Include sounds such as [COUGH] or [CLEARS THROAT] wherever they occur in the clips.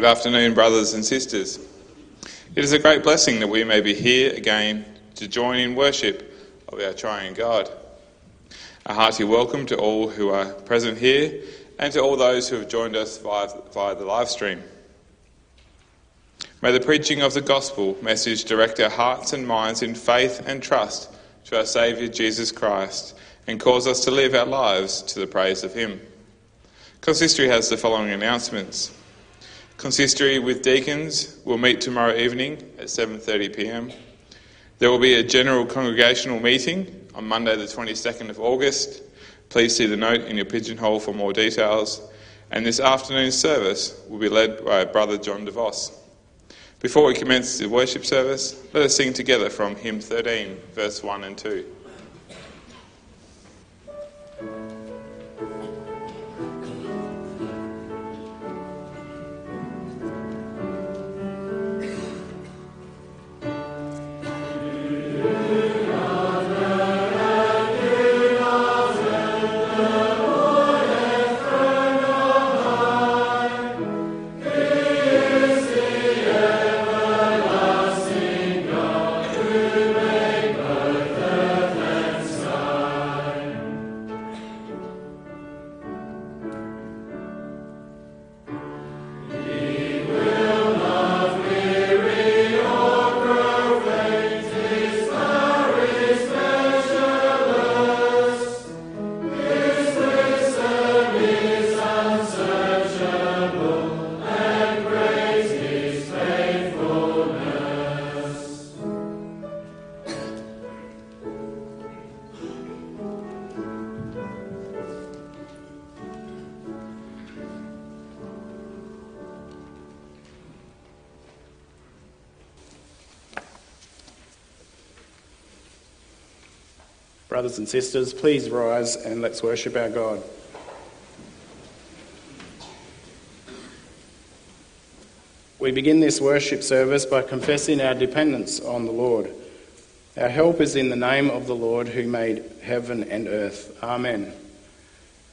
Good afternoon, brothers and sisters. It is a great blessing that we may be here again to join in worship of our triune God. A hearty welcome to all who are present here and to all those who have joined us via, via the live stream. May the preaching of the gospel message direct our hearts and minds in faith and trust to our Saviour Jesus Christ and cause us to live our lives to the praise of Him. Consistory has the following announcements. Consistory with deacons will meet tomorrow evening at 7:30 p.m. There will be a general congregational meeting on Monday the 22nd of August. Please see the note in your pigeonhole for more details. And this afternoon's service will be led by Brother John DeVos. Before we commence the worship service, let us sing together from hymn 13, verse 1 and 2. Brothers and sisters, please rise and let's worship our God. We begin this worship service by confessing our dependence on the Lord. Our help is in the name of the Lord who made heaven and earth. Amen.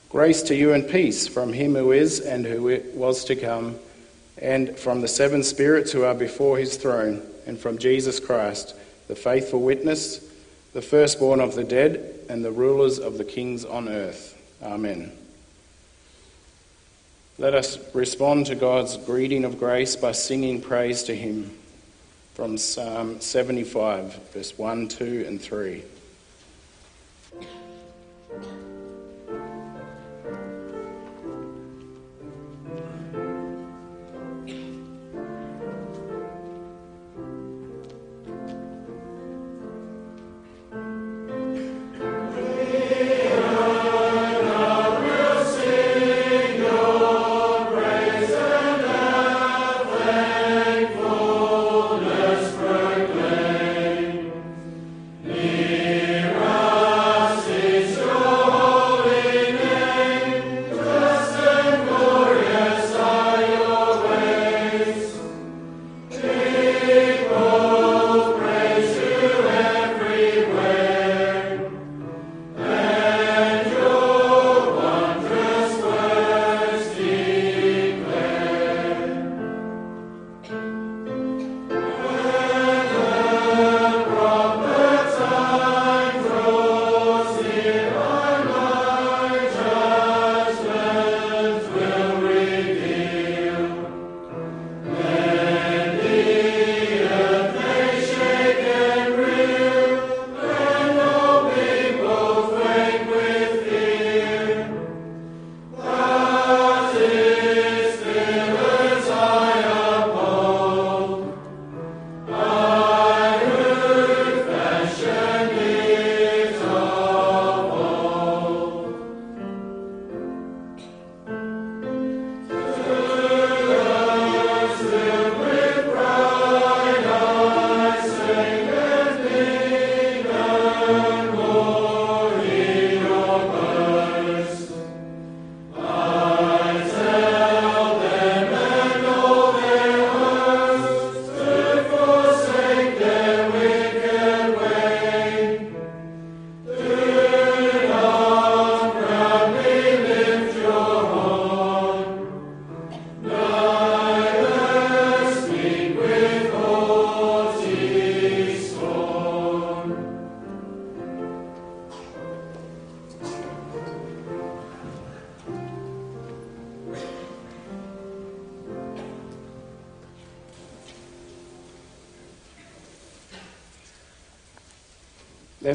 Grace to you and peace from him who is and who was to come, and from the seven spirits who are before his throne, and from Jesus Christ, the faithful witness, the firstborn of the dead, and the rulers of the kings on earth. Amen. Let us respond to God's greeting of grace by singing praise to him from Psalm 75, verse 1, 2, and 3.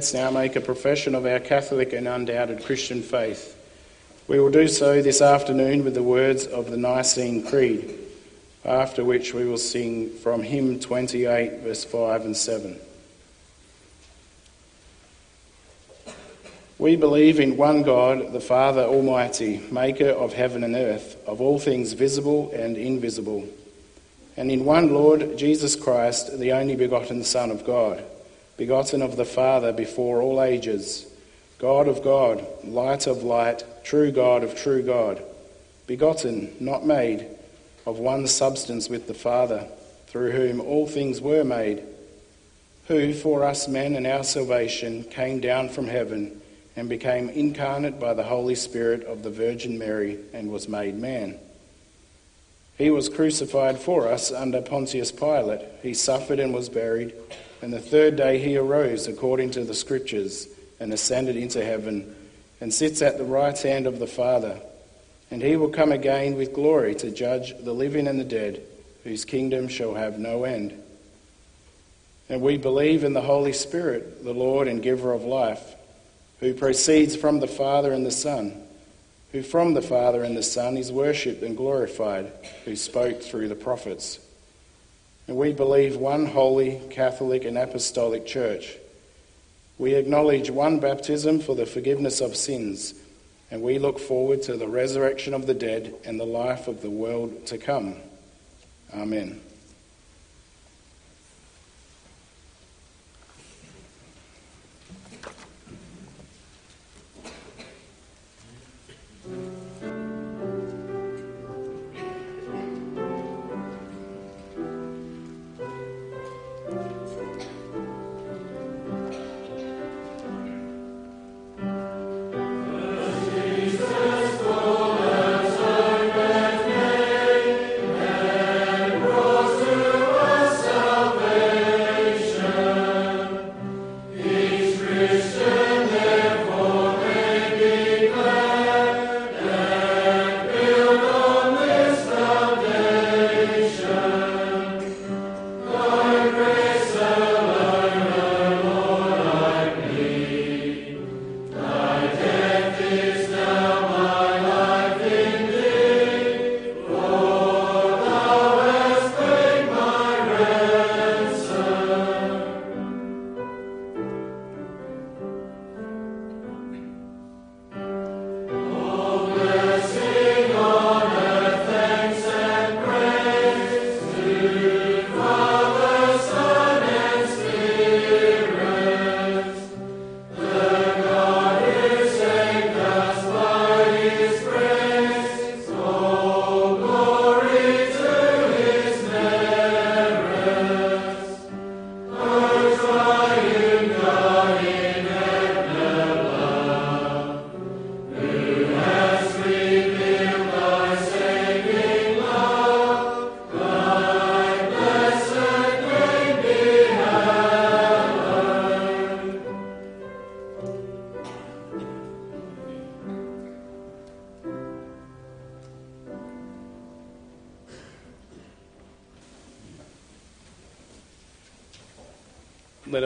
Let's now make a profession of our Catholic and undoubted Christian faith. We will do so this afternoon with the words of the Nicene Creed, after which we will sing from hymn 28, verse 5 and 7. We believe in one God, the Father Almighty, maker of heaven and earth, of all things visible and invisible, and in one Lord Jesus Christ, the only begotten Son of God, begotten of the Father before all ages, God of God, light of light, true God of true God, begotten, not made, of one substance with the Father, through whom all things were made, who, for us men and our salvation, came down from heaven and became incarnate by the Holy Spirit of the Virgin Mary and was made man. He was crucified for us under Pontius Pilate. He suffered and was buried, and the third day he arose according to the Scriptures and ascended into heaven and sits at the right hand of the Father. And he will come again with glory to judge the living and the dead, whose kingdom shall have no end. And we believe in the Holy Spirit, the Lord and giver of life who proceeds from the Father and the Son, who from the Father and the Son is worshipped and glorified, who spoke through the prophets. And we believe one holy, Catholic, and Apostolic Church. We acknowledge one baptism for the forgiveness of sins, and we look forward to the resurrection of the dead and the life of the world to come. Amen.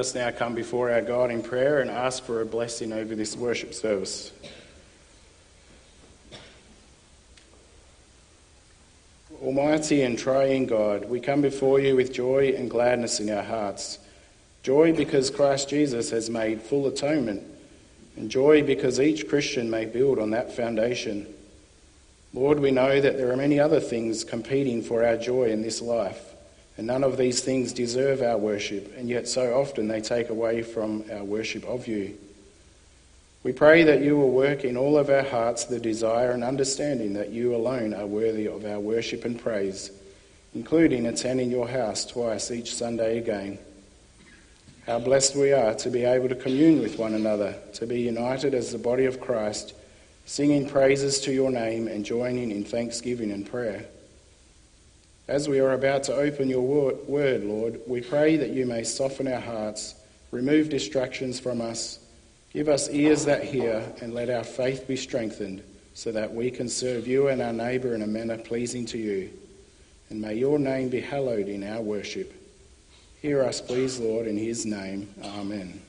Us now come before our God in prayer and ask for a blessing over this worship service. Almighty and triune God, we come before you with joy and gladness in our hearts. Joy because Christ Jesus has made full atonement, and joy because each Christian may build on that foundation. Lord, we know that there are many other things competing for our joy in this life. And none of these things deserve our worship, and yet so often they take away from our worship of you. We pray that you will work in all of our hearts the desire and understanding that you alone are worthy of our worship and praise, including attending your house twice each Sunday again. How blessed we are to be able to commune with one another, to be united as the body of Christ, singing praises to your name and joining in thanksgiving and prayer. As we are about to open your word, Lord, we pray that you may soften our hearts, remove distractions from us, give us ears that hear, and let our faith be strengthened so that we can serve you and our neighbour in a manner pleasing to you. And may your name be hallowed in our worship. Hear us, please, Lord, in his name. Amen.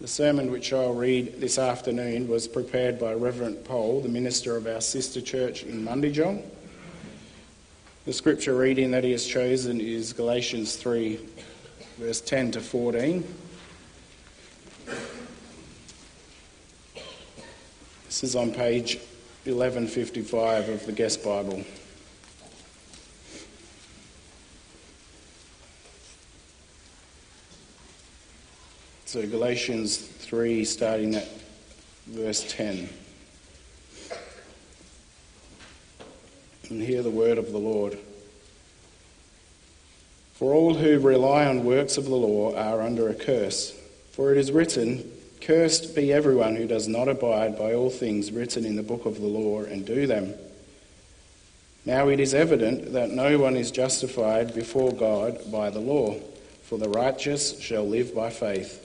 The sermon which I'll read this afternoon was prepared by Reverend Pole, the minister of our sister church in Mundijong. The scripture reading that he has chosen is Galatians 3, verse 10 to 14. This is on page 1155 of the Guest Bible. So, Galatians 3, starting at verse 10. And hear the word of the Lord. For all who rely on works of the law are under a curse. For it is written, Cursed be everyone who does not abide by all things written in the book of the law and do them. Now it is evident that no one is justified before God by the law, for the righteous shall live by faith.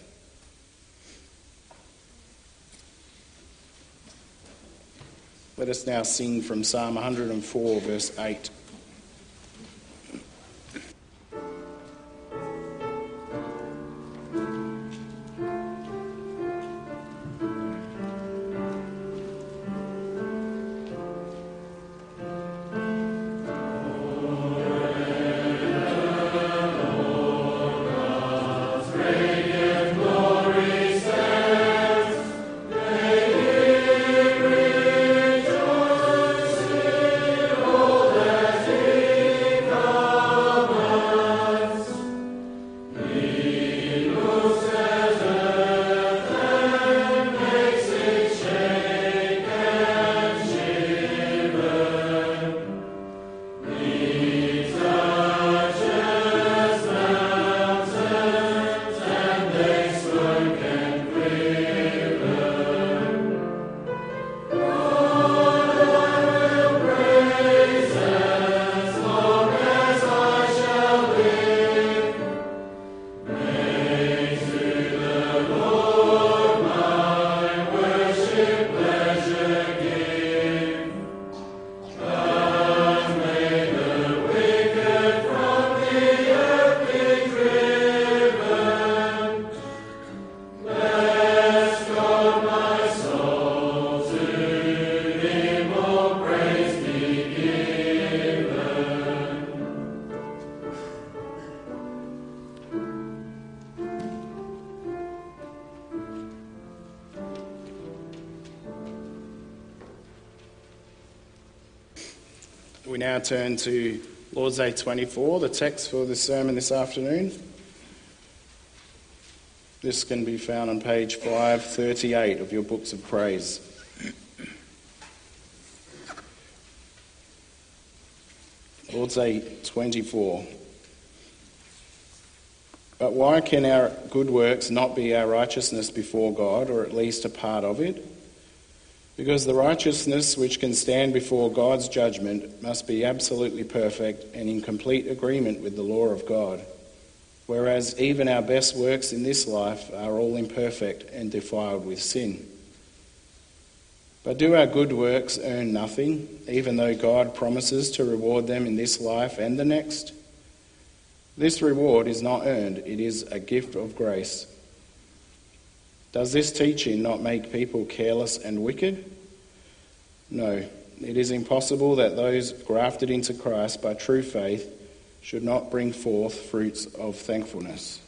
Let us now sing from Psalm 104, verse 8. Turn to Lord's Day 24, the text for the sermon this afternoon. This can be found on page 538 of your books of praise. Lord's Day 24. But why can our good works not be our righteousness before God, or at least a part of it? Because the righteousness which can stand before God's judgment must be absolutely perfect and in complete agreement with the law of God. Whereas even our best works in this life are all imperfect and defiled with sin. But do our good works earn nothing, even though God promises to reward them in this life and the next? This reward is not earned, it is a gift of grace. Does this teaching not make people careless and wicked? No, it is impossible that those grafted into Christ by true faith should not bring forth fruits of thankfulness.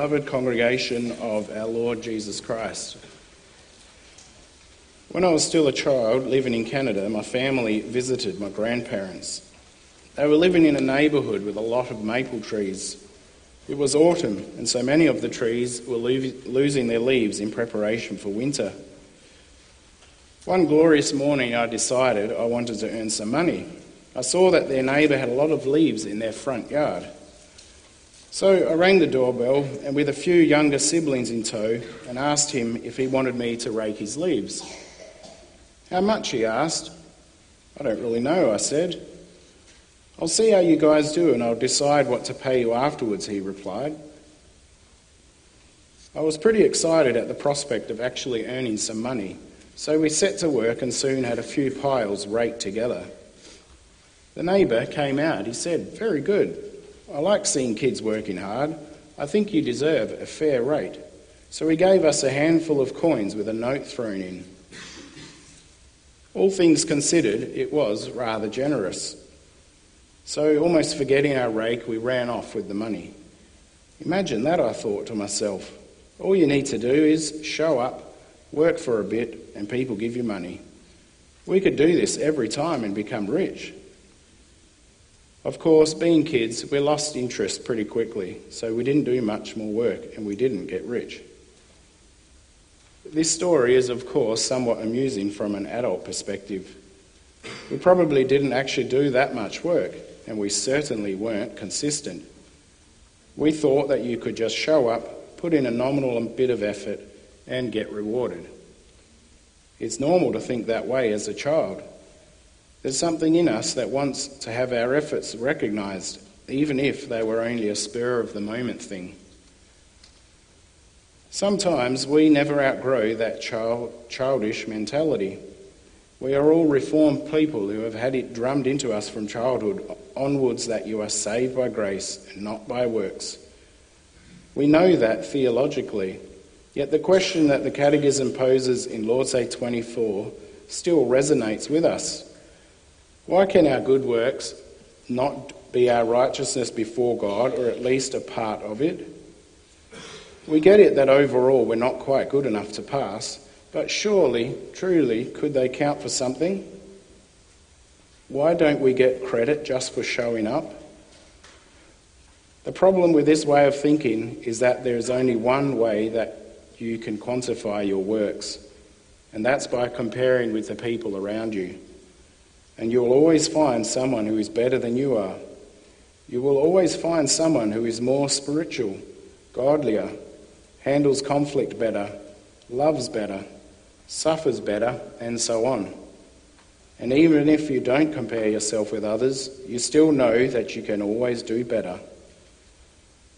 Beloved congregation of our Lord Jesus Christ. When I was still a child living in Canada, my family visited my grandparents. They were living in a neighbourhood with a lot of maple trees. It was autumn, and so many of the trees were lo- losing their leaves in preparation for winter. One glorious morning, I decided I wanted to earn some money. I saw that their neighbour had a lot of leaves in their front yard. So I rang the doorbell and, with a few younger siblings in tow, and asked him if he wanted me to rake his leaves. How much? he asked. I don't really know, I said. I'll see how you guys do and I'll decide what to pay you afterwards, he replied. I was pretty excited at the prospect of actually earning some money, so we set to work and soon had a few piles raked together. The neighbour came out. He said, Very good. I like seeing kids working hard. I think you deserve a fair rate. So he gave us a handful of coins with a note thrown in. All things considered, it was rather generous. So, almost forgetting our rake, we ran off with the money. Imagine that, I thought to myself. All you need to do is show up, work for a bit, and people give you money. We could do this every time and become rich. Of course, being kids, we lost interest pretty quickly, so we didn't do much more work and we didn't get rich. This story is, of course, somewhat amusing from an adult perspective. We probably didn't actually do that much work, and we certainly weren't consistent. We thought that you could just show up, put in a nominal bit of effort, and get rewarded. It's normal to think that way as a child. There's something in us that wants to have our efforts recognised, even if they were only a spur of the moment thing. Sometimes we never outgrow that child, childish mentality. We are all reformed people who have had it drummed into us from childhood onwards that you are saved by grace and not by works. We know that theologically, yet the question that the Catechism poses in Lord's Day 24 still resonates with us. Why can our good works not be our righteousness before God, or at least a part of it? We get it that overall we're not quite good enough to pass, but surely, truly, could they count for something? Why don't we get credit just for showing up? The problem with this way of thinking is that there is only one way that you can quantify your works, and that's by comparing with the people around you. And you'll always find someone who is better than you are. You will always find someone who is more spiritual, godlier, handles conflict better, loves better, suffers better, and so on. And even if you don't compare yourself with others, you still know that you can always do better.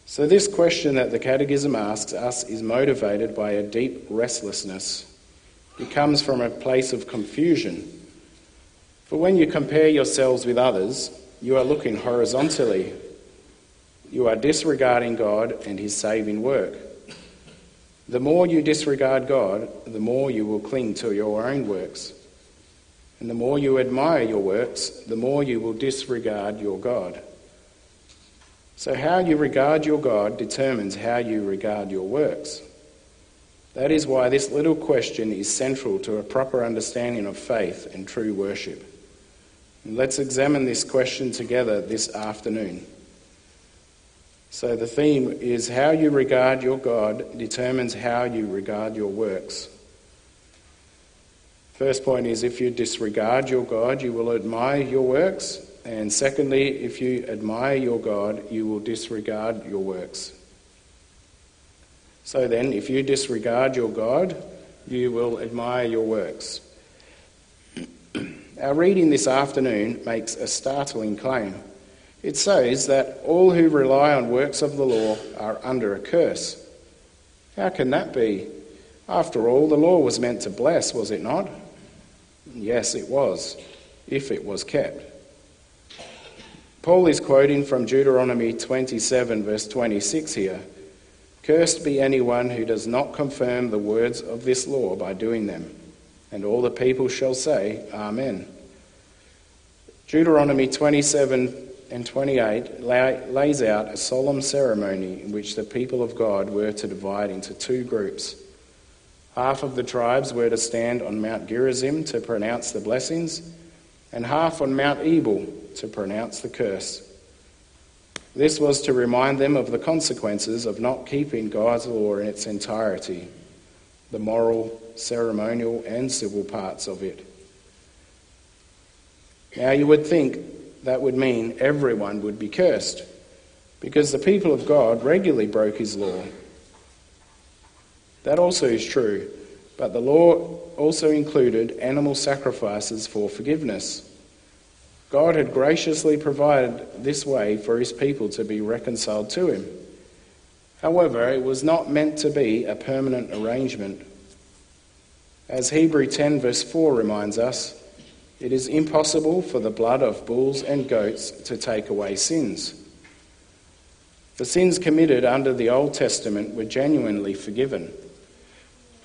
So, this question that the Catechism asks us is motivated by a deep restlessness. It comes from a place of confusion. For when you compare yourselves with others, you are looking horizontally. You are disregarding God and His saving work. The more you disregard God, the more you will cling to your own works. And the more you admire your works, the more you will disregard your God. So, how you regard your God determines how you regard your works. That is why this little question is central to a proper understanding of faith and true worship. Let's examine this question together this afternoon. So the theme is how you regard your God determines how you regard your works. First point is if you disregard your God, you will admire your works. And secondly, if you admire your God, you will disregard your works. So then, if you disregard your God, you will admire your works. Our reading this afternoon makes a startling claim. It says that all who rely on works of the law are under a curse. How can that be? After all, the law was meant to bless, was it not? Yes, it was, if it was kept. Paul is quoting from Deuteronomy 27, verse 26 here. Cursed be anyone who does not confirm the words of this law by doing them. And all the people shall say, Amen. Deuteronomy 27 and 28 lays out a solemn ceremony in which the people of God were to divide into two groups. Half of the tribes were to stand on Mount Gerizim to pronounce the blessings, and half on Mount Ebal to pronounce the curse. This was to remind them of the consequences of not keeping God's law in its entirety, the moral, ceremonial, and civil parts of it. Now, you would think that would mean everyone would be cursed, because the people of God regularly broke his law. That also is true, but the law also included animal sacrifices for forgiveness. God had graciously provided this way for his people to be reconciled to him. However, it was not meant to be a permanent arrangement. As Hebrew 10, verse 4 reminds us, it is impossible for the blood of bulls and goats to take away sins. The sins committed under the Old Testament were genuinely forgiven,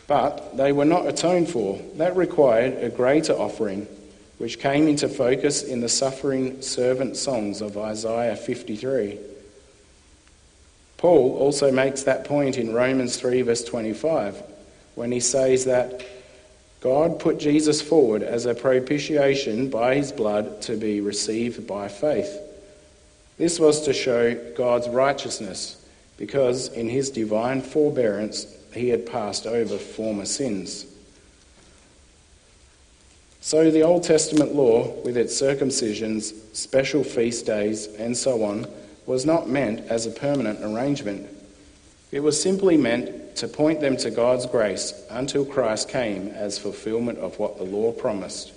but they were not atoned for. That required a greater offering which came into focus in the suffering servant songs of Isaiah 53. Paul also makes that point in Romans 3, verse 25, when he says that God put Jesus forward as a propitiation by his blood to be received by faith. This was to show God's righteousness, because in his divine forbearance he had passed over former sins. So the Old Testament law, with its circumcisions, special feast days, and so on, was not meant as a permanent arrangement. It was simply meant to point them to God's grace until Christ came as fulfillment of what the law promised.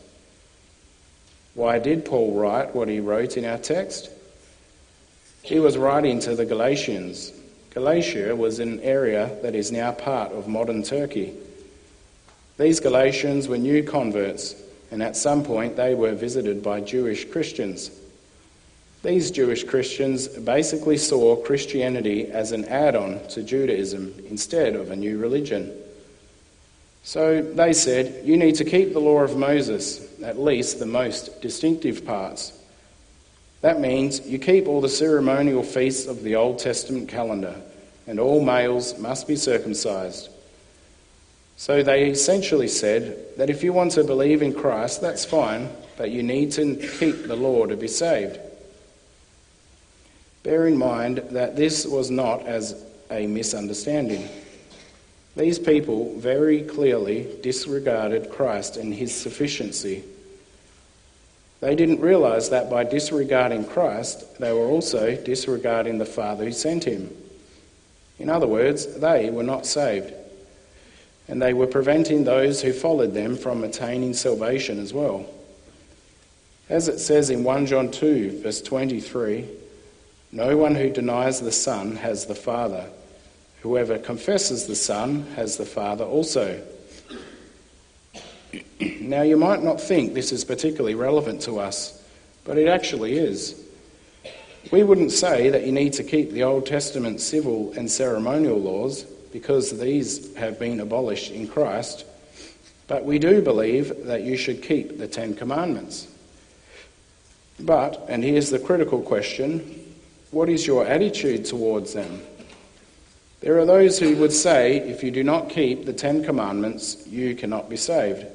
Why did Paul write what he wrote in our text? He was writing to the Galatians. Galatia was an area that is now part of modern Turkey. These Galatians were new converts and at some point they were visited by Jewish Christians. These Jewish Christians basically saw Christianity as an add on to Judaism instead of a new religion. So they said, You need to keep the law of Moses, at least the most distinctive parts. That means you keep all the ceremonial feasts of the Old Testament calendar, and all males must be circumcised. So they essentially said that if you want to believe in Christ, that's fine, but you need to keep the law to be saved. Bear in mind that this was not as a misunderstanding. These people very clearly disregarded Christ and his sufficiency. They didn't realize that by disregarding Christ, they were also disregarding the Father who sent him. In other words, they were not saved and they were preventing those who followed them from attaining salvation as well. As it says in 1 John 2, verse 23, no one who denies the Son has the Father. Whoever confesses the Son has the Father also. [CLEARS THROAT] now, you might not think this is particularly relevant to us, but it actually is. We wouldn't say that you need to keep the Old Testament civil and ceremonial laws because these have been abolished in Christ, but we do believe that you should keep the Ten Commandments. But, and here's the critical question what is your attitude towards them? There are those who would say if you do not keep the Ten Commandments, you cannot be saved.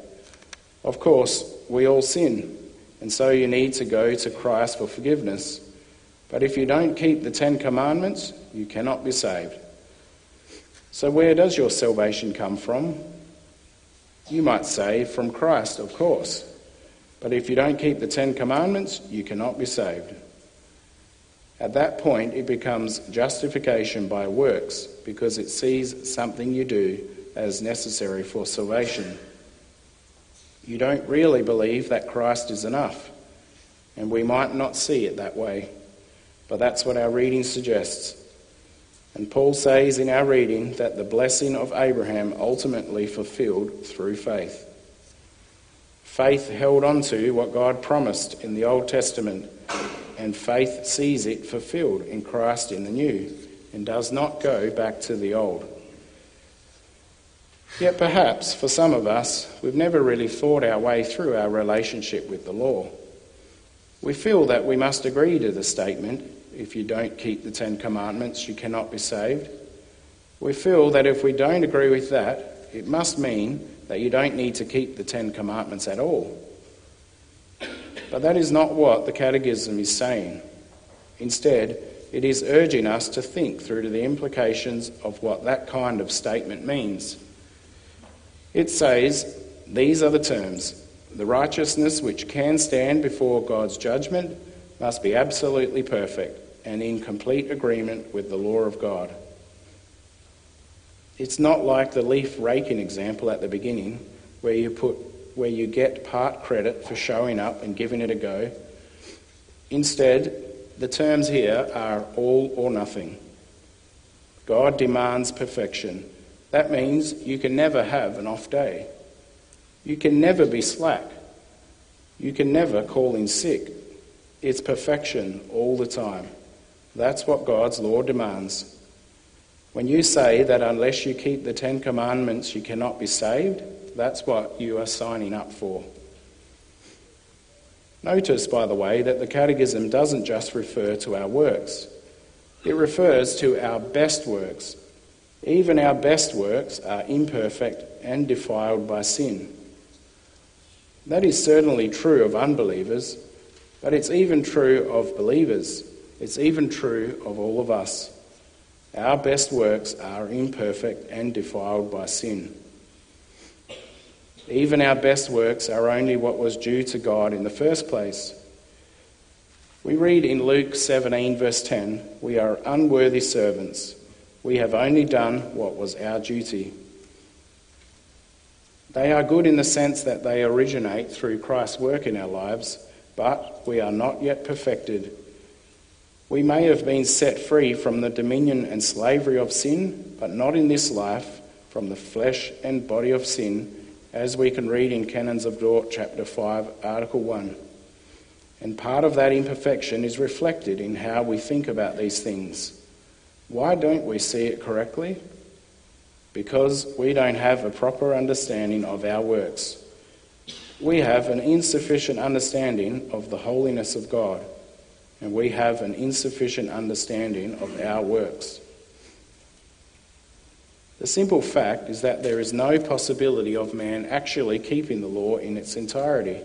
Of course, we all sin, and so you need to go to Christ for forgiveness. But if you don't keep the Ten Commandments, you cannot be saved. So, where does your salvation come from? You might say, from Christ, of course. But if you don't keep the Ten Commandments, you cannot be saved. At that point, it becomes justification by works because it sees something you do as necessary for salvation. You don't really believe that Christ is enough, and we might not see it that way, but that's what our reading suggests. And Paul says in our reading that the blessing of Abraham ultimately fulfilled through faith. Faith held on to what God promised in the Old Testament, and faith sees it fulfilled in Christ in the New and does not go back to the old. Yet perhaps for some of us, we've never really thought our way through our relationship with the law. We feel that we must agree to the statement if you don't keep the Ten Commandments, you cannot be saved. We feel that if we don't agree with that, it must mean that you don't need to keep the Ten Commandments at all. But that is not what the Catechism is saying. Instead, it is urging us to think through to the implications of what that kind of statement means. It says, These are the terms. The righteousness which can stand before God's judgment must be absolutely perfect and in complete agreement with the law of God. It's not like the leaf raking example at the beginning, where you put where you get part credit for showing up and giving it a go. Instead, the terms here are all or nothing. God demands perfection. That means you can never have an off day. You can never be slack. You can never call in sick. It's perfection all the time. That's what God's law demands. When you say that unless you keep the Ten Commandments you cannot be saved, that's what you are signing up for. Notice, by the way, that the Catechism doesn't just refer to our works, it refers to our best works. Even our best works are imperfect and defiled by sin. That is certainly true of unbelievers, but it's even true of believers. It's even true of all of us. Our best works are imperfect and defiled by sin. Even our best works are only what was due to God in the first place. We read in Luke 17, verse 10 We are unworthy servants. We have only done what was our duty. They are good in the sense that they originate through Christ's work in our lives, but we are not yet perfected. We may have been set free from the dominion and slavery of sin, but not in this life from the flesh and body of sin as we can read in Canons of Dort, chapter 5, article 1. And part of that imperfection is reflected in how we think about these things. Why don't we see it correctly? Because we don't have a proper understanding of our works. We have an insufficient understanding of the holiness of God, and we have an insufficient understanding of our works. The simple fact is that there is no possibility of man actually keeping the law in its entirety.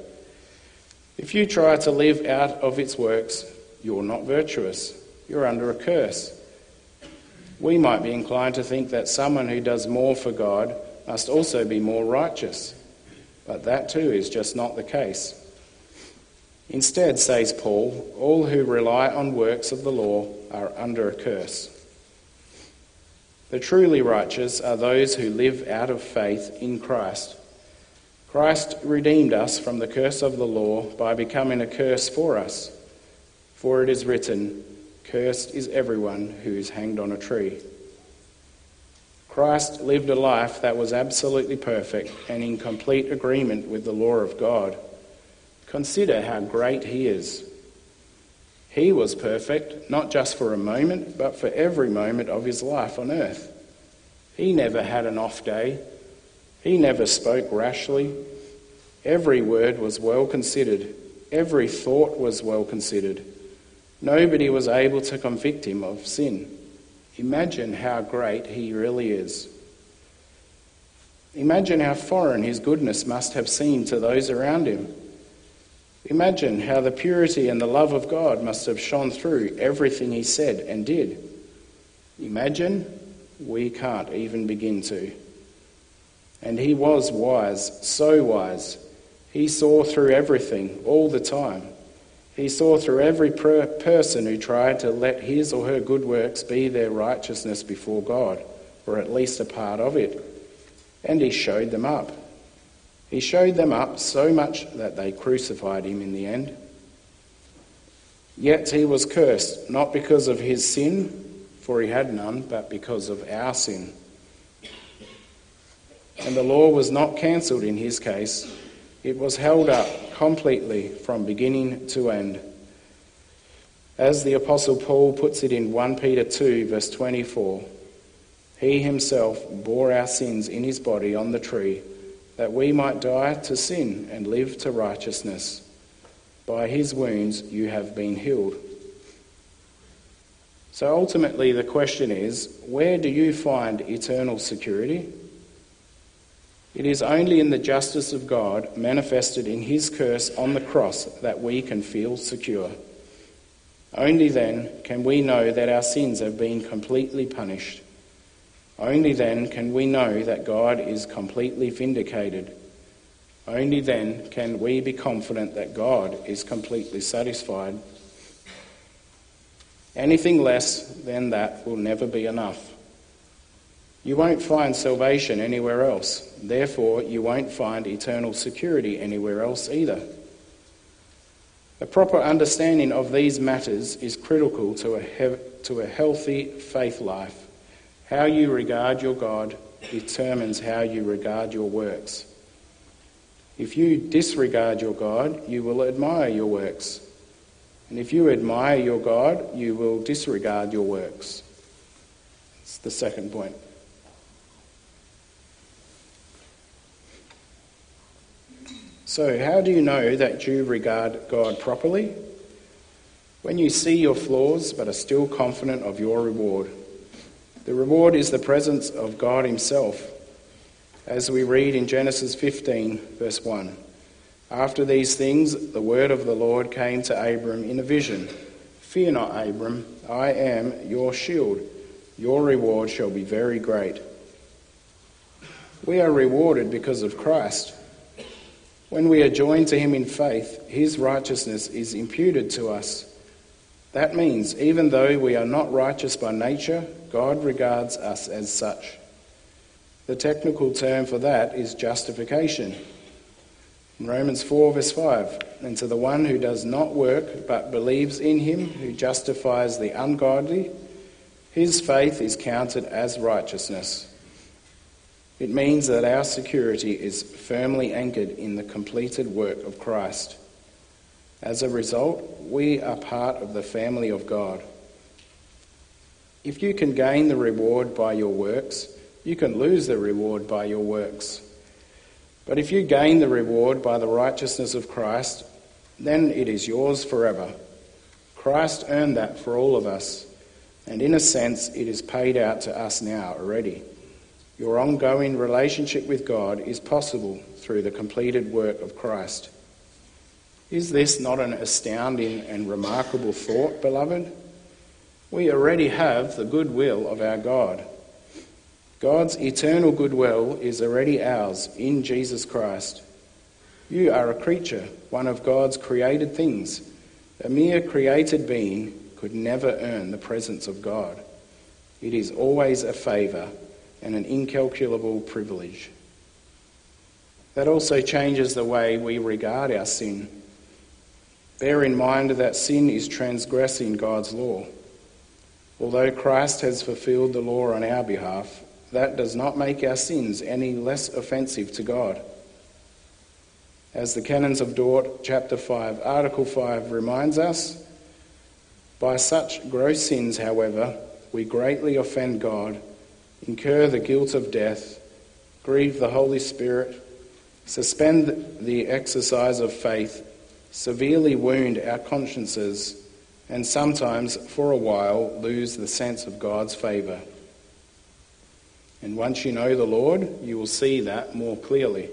If you try to live out of its works, you're not virtuous. You're under a curse. We might be inclined to think that someone who does more for God must also be more righteous, but that too is just not the case. Instead, says Paul, all who rely on works of the law are under a curse. The truly righteous are those who live out of faith in Christ. Christ redeemed us from the curse of the law by becoming a curse for us. For it is written, Cursed is everyone who is hanged on a tree. Christ lived a life that was absolutely perfect and in complete agreement with the law of God. Consider how great he is. He was perfect, not just for a moment, but for every moment of his life on earth. He never had an off day. He never spoke rashly. Every word was well considered. Every thought was well considered. Nobody was able to convict him of sin. Imagine how great he really is. Imagine how foreign his goodness must have seemed to those around him. Imagine how the purity and the love of God must have shone through everything he said and did. Imagine, we can't even begin to. And he was wise, so wise. He saw through everything all the time. He saw through every per- person who tried to let his or her good works be their righteousness before God, or at least a part of it. And he showed them up. He showed them up so much that they crucified him in the end. Yet he was cursed, not because of his sin, for he had none, but because of our sin. And the law was not cancelled in his case, it was held up completely from beginning to end. As the Apostle Paul puts it in 1 Peter 2, verse 24, he himself bore our sins in his body on the tree that we might die to sin and live to righteousness. By his wounds you have been healed. So ultimately, the question is where do you find eternal security? It is only in the justice of God manifested in his curse on the cross that we can feel secure. Only then can we know that our sins have been completely punished. Only then can we know that God is completely vindicated. Only then can we be confident that God is completely satisfied. Anything less than that will never be enough. You won't find salvation anywhere else. Therefore, you won't find eternal security anywhere else either. A proper understanding of these matters is critical to a, he- to a healthy faith life. How you regard your God determines how you regard your works. If you disregard your God, you will admire your works. And if you admire your God, you will disregard your works. That's the second point. So, how do you know that you regard God properly? When you see your flaws but are still confident of your reward. The reward is the presence of God Himself, as we read in Genesis 15, verse 1. After these things, the word of the Lord came to Abram in a vision Fear not, Abram, I am your shield. Your reward shall be very great. We are rewarded because of Christ. When we are joined to him in faith, his righteousness is imputed to us. That means, even though we are not righteous by nature, God regards us as such. The technical term for that is justification. In Romans 4, verse 5, and to the one who does not work but believes in him who justifies the ungodly, his faith is counted as righteousness. It means that our security is firmly anchored in the completed work of Christ. As a result, we are part of the family of God. If you can gain the reward by your works, you can lose the reward by your works. But if you gain the reward by the righteousness of Christ, then it is yours forever. Christ earned that for all of us, and in a sense, it is paid out to us now already. Your ongoing relationship with God is possible through the completed work of Christ. Is this not an astounding and remarkable thought, beloved? We already have the goodwill of our God. God's eternal goodwill is already ours in Jesus Christ. You are a creature, one of God's created things. A mere created being could never earn the presence of God. It is always a favour and an incalculable privilege. That also changes the way we regard our sin. Bear in mind that sin is transgressing God's law. Although Christ has fulfilled the law on our behalf, that does not make our sins any less offensive to God. As the Canons of Dort, chapter 5, article 5 reminds us, by such gross sins, however, we greatly offend God incur the guilt of death, grieve the Holy Spirit, suspend the exercise of faith, severely wound our consciences, and sometimes, for a while, lose the sense of God's favour. And once you know the Lord, you will see that more clearly.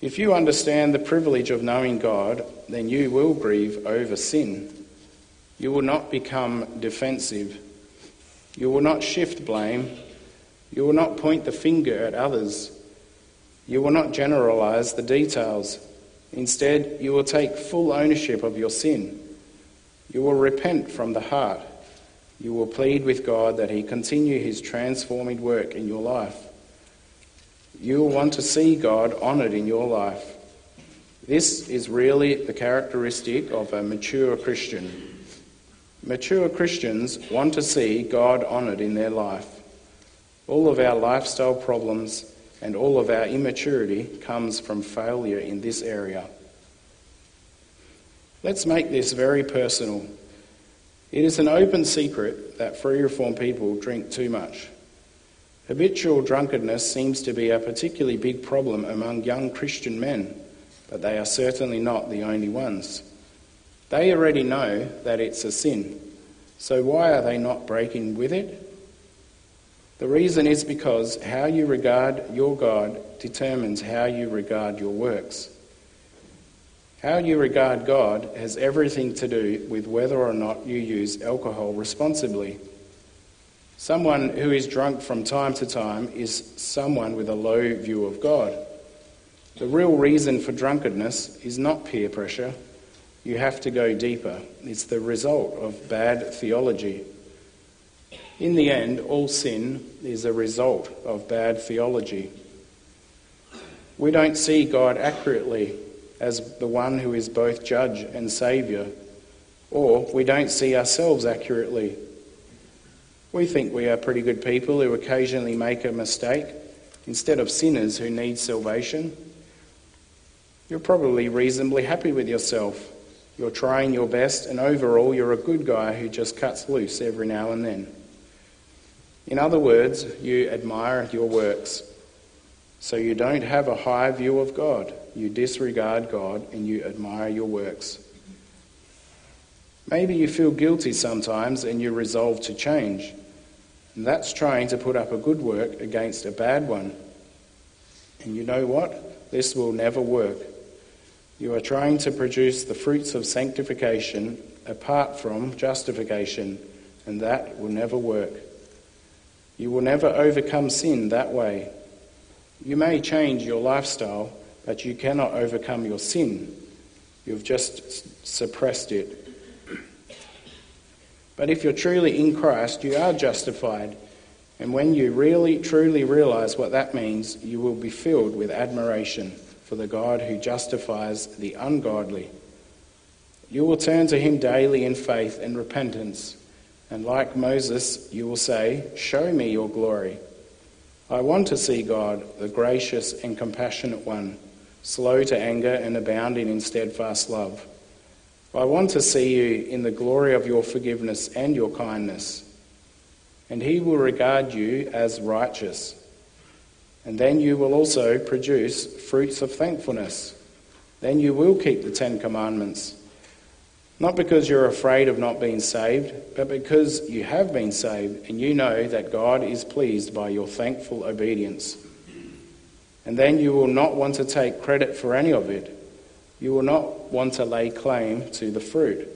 If you understand the privilege of knowing God, then you will grieve over sin. You will not become defensive you will not shift blame. You will not point the finger at others. You will not generalize the details. Instead, you will take full ownership of your sin. You will repent from the heart. You will plead with God that He continue His transforming work in your life. You will want to see God honoured in your life. This is really the characteristic of a mature Christian. Mature Christians want to see God honoured in their life. All of our lifestyle problems and all of our immaturity comes from failure in this area. Let's make this very personal. It is an open secret that free reform people drink too much. Habitual drunkenness seems to be a particularly big problem among young Christian men, but they are certainly not the only ones. They already know that it's a sin. So why are they not breaking with it? The reason is because how you regard your God determines how you regard your works. How you regard God has everything to do with whether or not you use alcohol responsibly. Someone who is drunk from time to time is someone with a low view of God. The real reason for drunkenness is not peer pressure. You have to go deeper. It's the result of bad theology. In the end, all sin is a result of bad theology. We don't see God accurately as the one who is both judge and saviour, or we don't see ourselves accurately. We think we are pretty good people who occasionally make a mistake instead of sinners who need salvation. You're probably reasonably happy with yourself. You're trying your best, and overall, you're a good guy who just cuts loose every now and then. In other words, you admire your works. So you don't have a high view of God. You disregard God and you admire your works. Maybe you feel guilty sometimes and you resolve to change. And that's trying to put up a good work against a bad one. And you know what? This will never work. You are trying to produce the fruits of sanctification apart from justification, and that will never work. You will never overcome sin that way. You may change your lifestyle, but you cannot overcome your sin. You've just suppressed it. But if you're truly in Christ, you are justified. And when you really, truly realize what that means, you will be filled with admiration for the God who justifies the ungodly. You will turn to him daily in faith and repentance and like Moses, you will say, Show me your glory. I want to see God, the gracious and compassionate one, slow to anger and abounding in steadfast love. I want to see you in the glory of your forgiveness and your kindness. And he will regard you as righteous. And then you will also produce fruits of thankfulness. Then you will keep the Ten Commandments not because you're afraid of not being saved, but because you have been saved and you know that God is pleased by your thankful obedience. And then you will not want to take credit for any of it. You will not want to lay claim to the fruit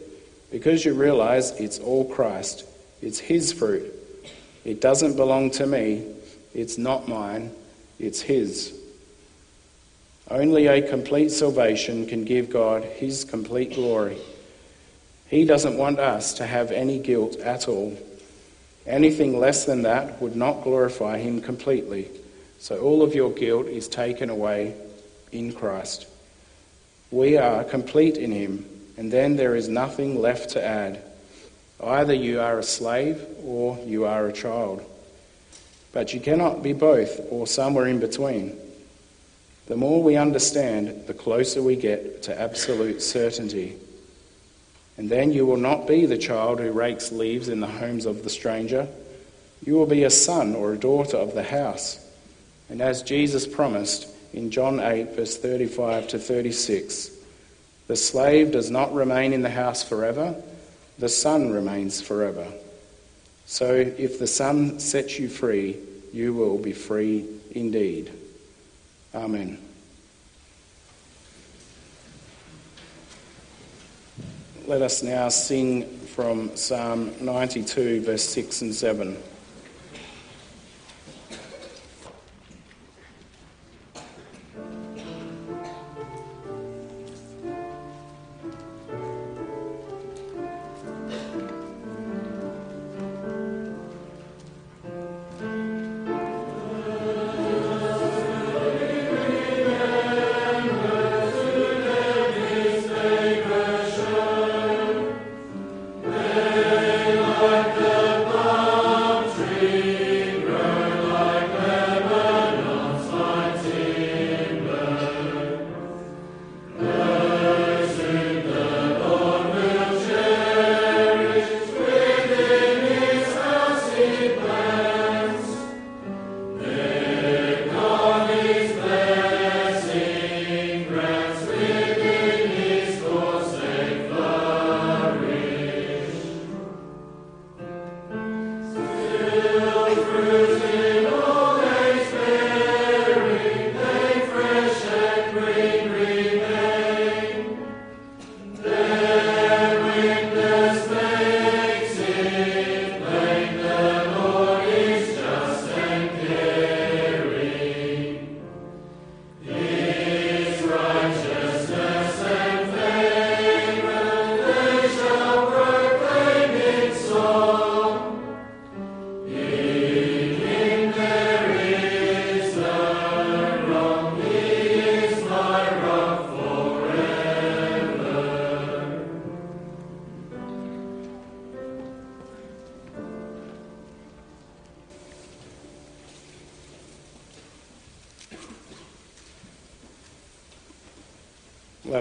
because you realize it's all Christ, it's His fruit. It doesn't belong to me, it's not mine, it's His. Only a complete salvation can give God His complete glory. He doesn't want us to have any guilt at all. Anything less than that would not glorify Him completely. So all of your guilt is taken away in Christ. We are complete in Him, and then there is nothing left to add. Either you are a slave or you are a child. But you cannot be both or somewhere in between. The more we understand, the closer we get to absolute certainty. And then you will not be the child who rakes leaves in the homes of the stranger. You will be a son or a daughter of the house. And as Jesus promised in John 8, verse 35 to 36, the slave does not remain in the house forever, the son remains forever. So if the son sets you free, you will be free indeed. Amen. Let us now sing from Psalm 92, verse 6 and 7.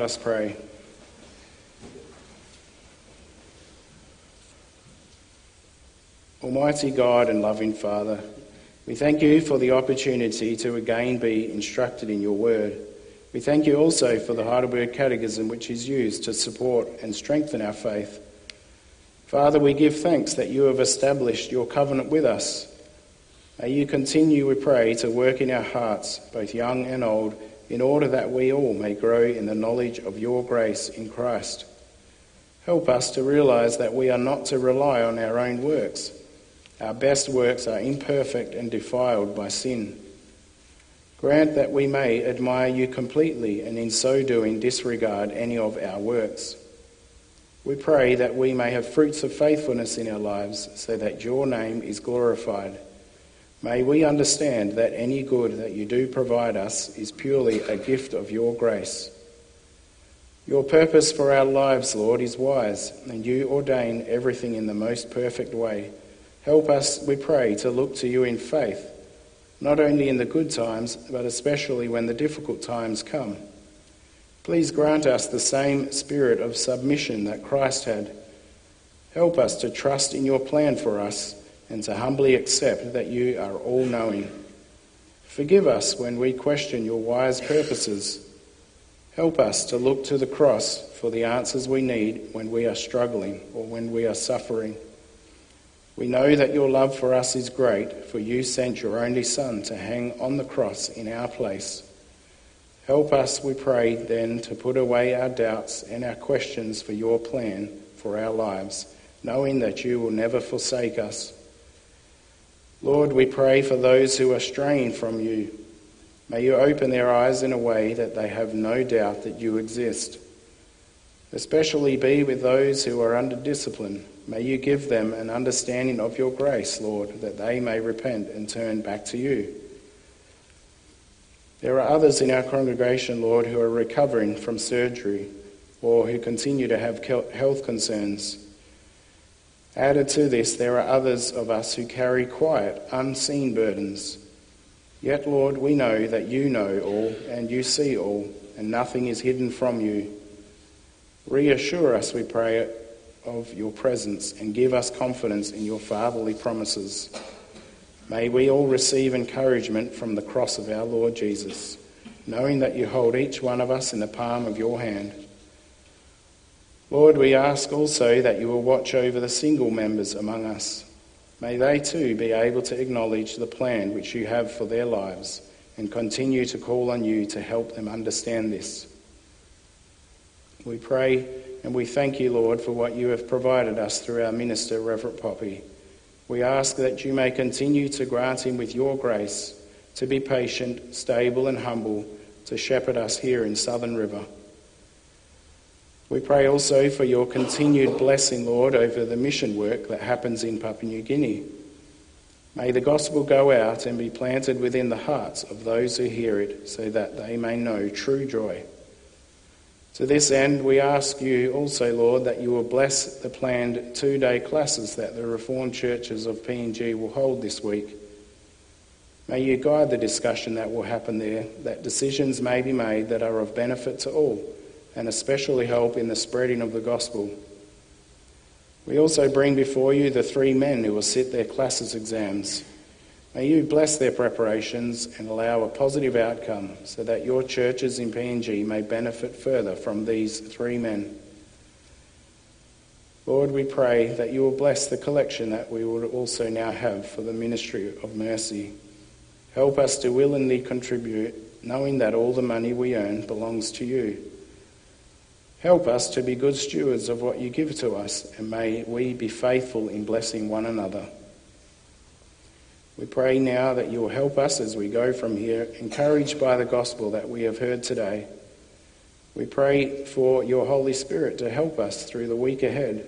Us pray. Almighty God and loving Father, we thank you for the opportunity to again be instructed in your word. We thank you also for the Heidelberg Catechism, which is used to support and strengthen our faith. Father, we give thanks that you have established your covenant with us. May you continue, we pray, to work in our hearts, both young and old, in order that we all may grow in the knowledge of your grace in Christ. Help us to realize that we are not to rely on our own works. Our best works are imperfect and defiled by sin. Grant that we may admire you completely and in so doing disregard any of our works. We pray that we may have fruits of faithfulness in our lives so that your name is glorified. May we understand that any good that you do provide us is purely a gift of your grace. Your purpose for our lives, Lord, is wise, and you ordain everything in the most perfect way. Help us, we pray, to look to you in faith, not only in the good times, but especially when the difficult times come. Please grant us the same spirit of submission that Christ had. Help us to trust in your plan for us and to humbly accept that you are all knowing. Forgive us when we question your wise purposes. Help us to look to the cross for the answers we need when we are struggling or when we are suffering. We know that your love for us is great, for you sent your only Son to hang on the cross in our place. Help us, we pray, then, to put away our doubts and our questions for your plan for our lives, knowing that you will never forsake us. Lord, we pray for those who are straying from you. May you open their eyes in a way that they have no doubt that you exist. Especially be with those who are under discipline May you give them an understanding of your grace, Lord, that they may repent and turn back to you. There are others in our congregation, Lord, who are recovering from surgery or who continue to have health concerns. Added to this, there are others of us who carry quiet, unseen burdens. Yet, Lord, we know that you know all and you see all, and nothing is hidden from you. Reassure us, we pray, of your presence and give us confidence in your fatherly promises. May we all receive encouragement from the cross of our Lord Jesus, knowing that you hold each one of us in the palm of your hand. Lord, we ask also that you will watch over the single members among us. May they too be able to acknowledge the plan which you have for their lives and continue to call on you to help them understand this. We pray and we thank you, Lord, for what you have provided us through our minister, Reverend Poppy. We ask that you may continue to grant him with your grace to be patient, stable, and humble to shepherd us here in Southern River. We pray also for your continued blessing, Lord, over the mission work that happens in Papua New Guinea. May the gospel go out and be planted within the hearts of those who hear it so that they may know true joy. To this end, we ask you also, Lord, that you will bless the planned two day classis that the Reformed churches of PNG will hold this week. May you guide the discussion that will happen there, that decisions may be made that are of benefit to all, and especially help in the spreading of the gospel. We also bring before you the three men who will sit their classis exams. May you bless their preparations and allow a positive outcome so that your churches in PNG may benefit further from these three men. Lord, we pray that you will bless the collection that we will also now have for the ministry of mercy. Help us to willingly contribute, knowing that all the money we earn belongs to you. Help us to be good stewards of what you give to us, and may we be faithful in blessing one another. We pray now that you will help us as we go from here, encouraged by the gospel that we have heard today. We pray for your Holy Spirit to help us through the week ahead.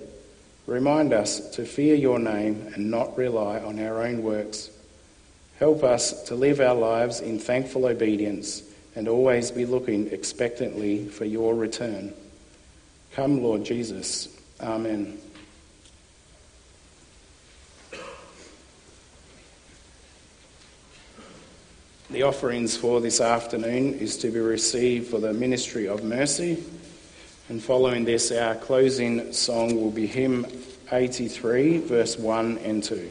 Remind us to fear your name and not rely on our own works. Help us to live our lives in thankful obedience and always be looking expectantly for your return. Come, Lord Jesus. Amen. The offerings for this afternoon is to be received for the ministry of mercy And following this, our closing song will be hymn 83, verse 1 and 2.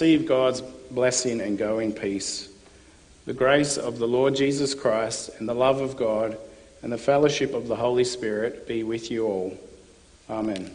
Receive God's blessing and go in peace. The grace of the Lord Jesus Christ and the love of God and the fellowship of the Holy Spirit be with you all. Amen.